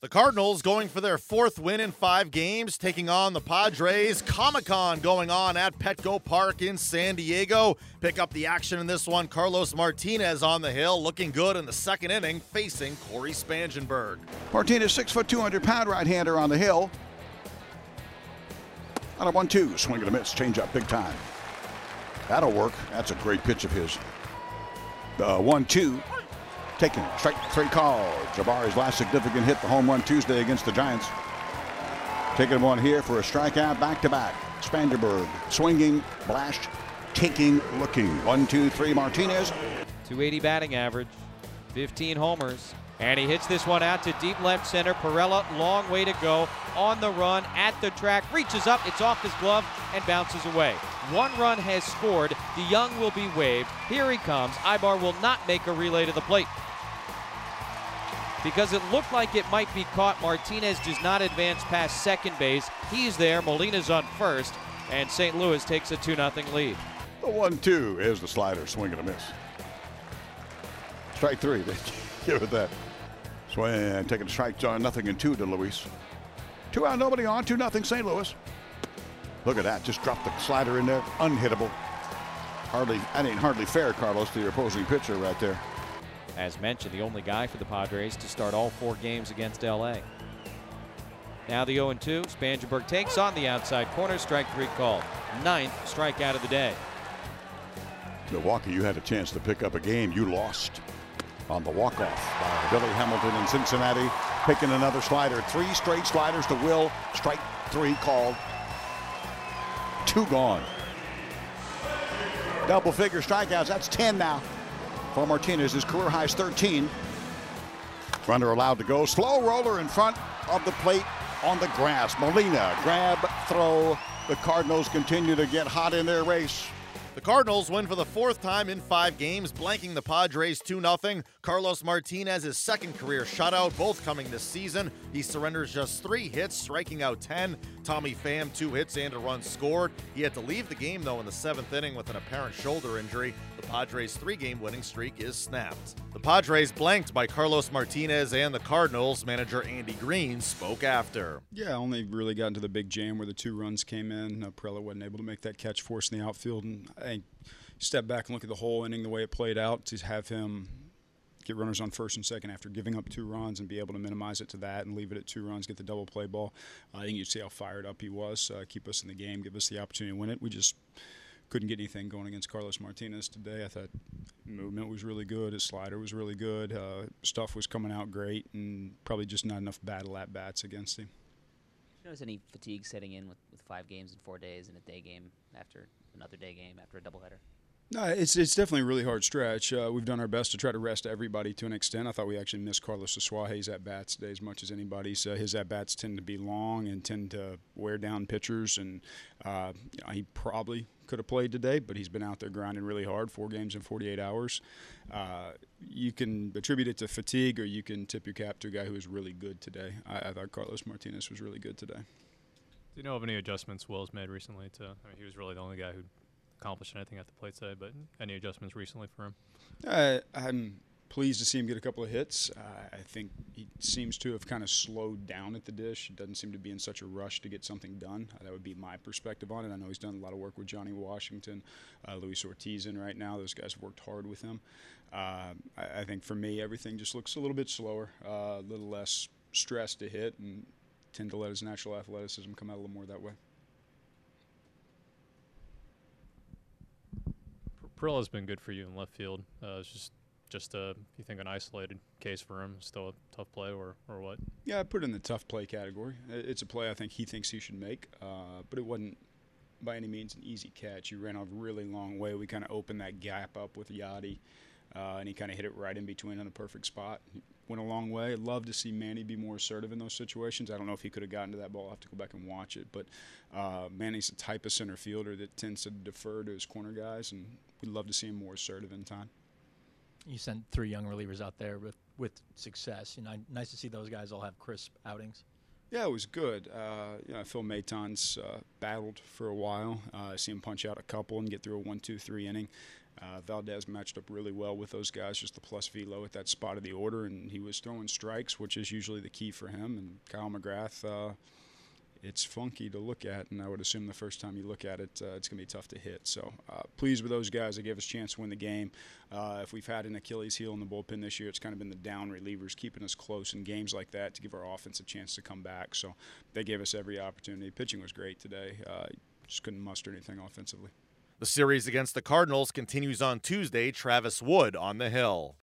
The Cardinals going for their fourth win in five games, taking on the Padres. Comic Con going on at Petco Park in San Diego. Pick up the action in this one. Carlos Martinez on the hill, looking good in the second inning, facing Cory Spangenberg. Martinez, six foot, 200 pound right hander on the hill. On a one two, swing and a miss, change up big time. That'll work. That's a great pitch of his. Uh, one two, taken. Strike three call. Jabari's last significant hit, the home run Tuesday against the Giants. Taking one here for a strikeout back to back. Spangenberg swinging, Blash taking, looking. One, two, three. Martinez. 280 batting average, 15 homers. And he hits this one out to deep left center. Pirela, long way to go. On the run, at the track, reaches up, it's off his glove, and bounces away. One run has scored. DeJong will be waved. Here he comes. Ibar will not make a relay to the plate because it looked like it might be caught. Martinez does not advance past second base. He's there. Molina's on first, and St. Louis takes a 2 0 lead. The one two is the slider, swing and a miss. Strike three. Give it that. Swing, taking strike, John, nothing and two to Luis. Two out, nobody on, two nothing St. Louis. Look at that, just dropped the slider in there, unhittable. Hardly, that ain't hardly fair, Carlos, to your opposing pitcher right there. As mentioned, the only guy for the Padres to start all four games against LA. Now the 0 2. Spangenberg takes on the outside corner, strike three called. Ninth strikeout of the day. Milwaukee, you had a chance to pick up a game. You lost on the walk-off by Billy Hamilton in Cincinnati. Picking another slider. Three straight sliders to Wil. Strike three called. Two gone. Double figure strikeouts. That's 10 now for Martinez. His career high is 13. Runner allowed to go. Slow roller in front of the plate on the grass. Molina, grab, throw. The Cardinals continue to get hot in their race. The Cardinals win for the fourth time in five games, blanking the Padres 2 0. Carlos Martinez, second career shutout, both coming this season. He surrenders just three hits, striking out 10. Tommy Pham, two hits and a run scored. He had to leave the game, though, in the seventh inning with an apparent shoulder injury. The Padres' three game winning streak is snapped. The Padres blanked by Carlos Martinez and the Cardinals. Manager Andy Green spoke after. Yeah, only really got into the big jam where the two runs came in. Uh, Pirela wasn't able to make that catch for us in the outfield. And think step back and look at the whole inning, the way it played out, to have him get runners on first and second after giving up two runs and be able to minimize it to that and leave it at two runs, get the double play ball. I think you see how fired up he was, uh, keep us in the game, give us the opportunity to win it. We just couldn't get anything going against Carlos Martinez today. I thought movement was really good, his slider was really good, uh, stuff was coming out great, and probably just not enough battle at bats against him. Notice any fatigue setting in with, with five games in four days and a day game after another day game after a doubleheader? No, it's it's definitely a really hard stretch. Uh, we've done our best to try to rest everybody to an extent. I thought we actually missed Carlos Asuaje's at bats today as much as anybody's. Uh, his at bats tend to be long and tend to wear down pitchers, and uh, you know, he probably could have played today, but he's been out there grinding really hard, four games in 48 hours. Uh, you can attribute it to fatigue, or you can tip your cap to a guy who was really good today. I, I thought Carlos Martinez was really good today. Do you know of any adjustments Wil's made recently? To I mean, he was really the only guy who accomplished anything at the plate today, but any adjustments recently for him? Uh, I'm pleased to see him get a couple of hits. Uh, I think he seems to have kind of slowed down at the dish. He doesn't seem to be in such a rush to get something done. Uh, that would be my perspective on it. I know he's done a lot of work with Johnny Washington, uh, Luis Ortiz in right now. Those guys have worked hard with him. Uh, I, I, think for me, everything just looks a little bit slower, uh, a little less stress to hit, and tend to let his natural athleticism come out a little more that way. Pirela's been good for you in left field. Uh, it's just just a you think an isolated case for him, still a tough play or or what? Yeah, I put it in the tough play category. It's a play I think he thinks he should make, uh, but it wasn't by any means an easy catch. He ran a really long way. We kind of opened that gap up with Yadi, uh, and he kind of hit it right in between on a perfect spot went a long way. I'd love to see Manny be more assertive in those situations. I don't know if he could have gotten to that ball. I'll have to go back and watch it. But uh, Manny's the type of center fielder that tends to defer to his corner guys, and we'd love to see him more assertive in time. You sent three young relievers out there with, with success. You know, nice to see those guys all have crisp outings. Yeah, it was good. Uh, you know, Phil Maton's uh, battled for a while. Uh, I see him punch out a couple and get through a one, two, three inning. Uh, Valdez matched up really well with those guys, just the plus velo at that spot of the order, and he was throwing strikes, which is usually the key for him. And Kyle McGrath, uh, it's funky to look at, and I would assume the first time you look at it, uh, it's going to be tough to hit. So uh, pleased with those guys. They gave us a chance to win the game. Uh, if we've had an Achilles heel in the bullpen this year, it's kind of been the down relievers keeping us close in games like that to give our offense a chance to come back. So they gave us every opportunity. Pitching was great today. Uh, just couldn't muster anything offensively. The series against the Cardinals continues on Tuesday. Travis Wood on the hill.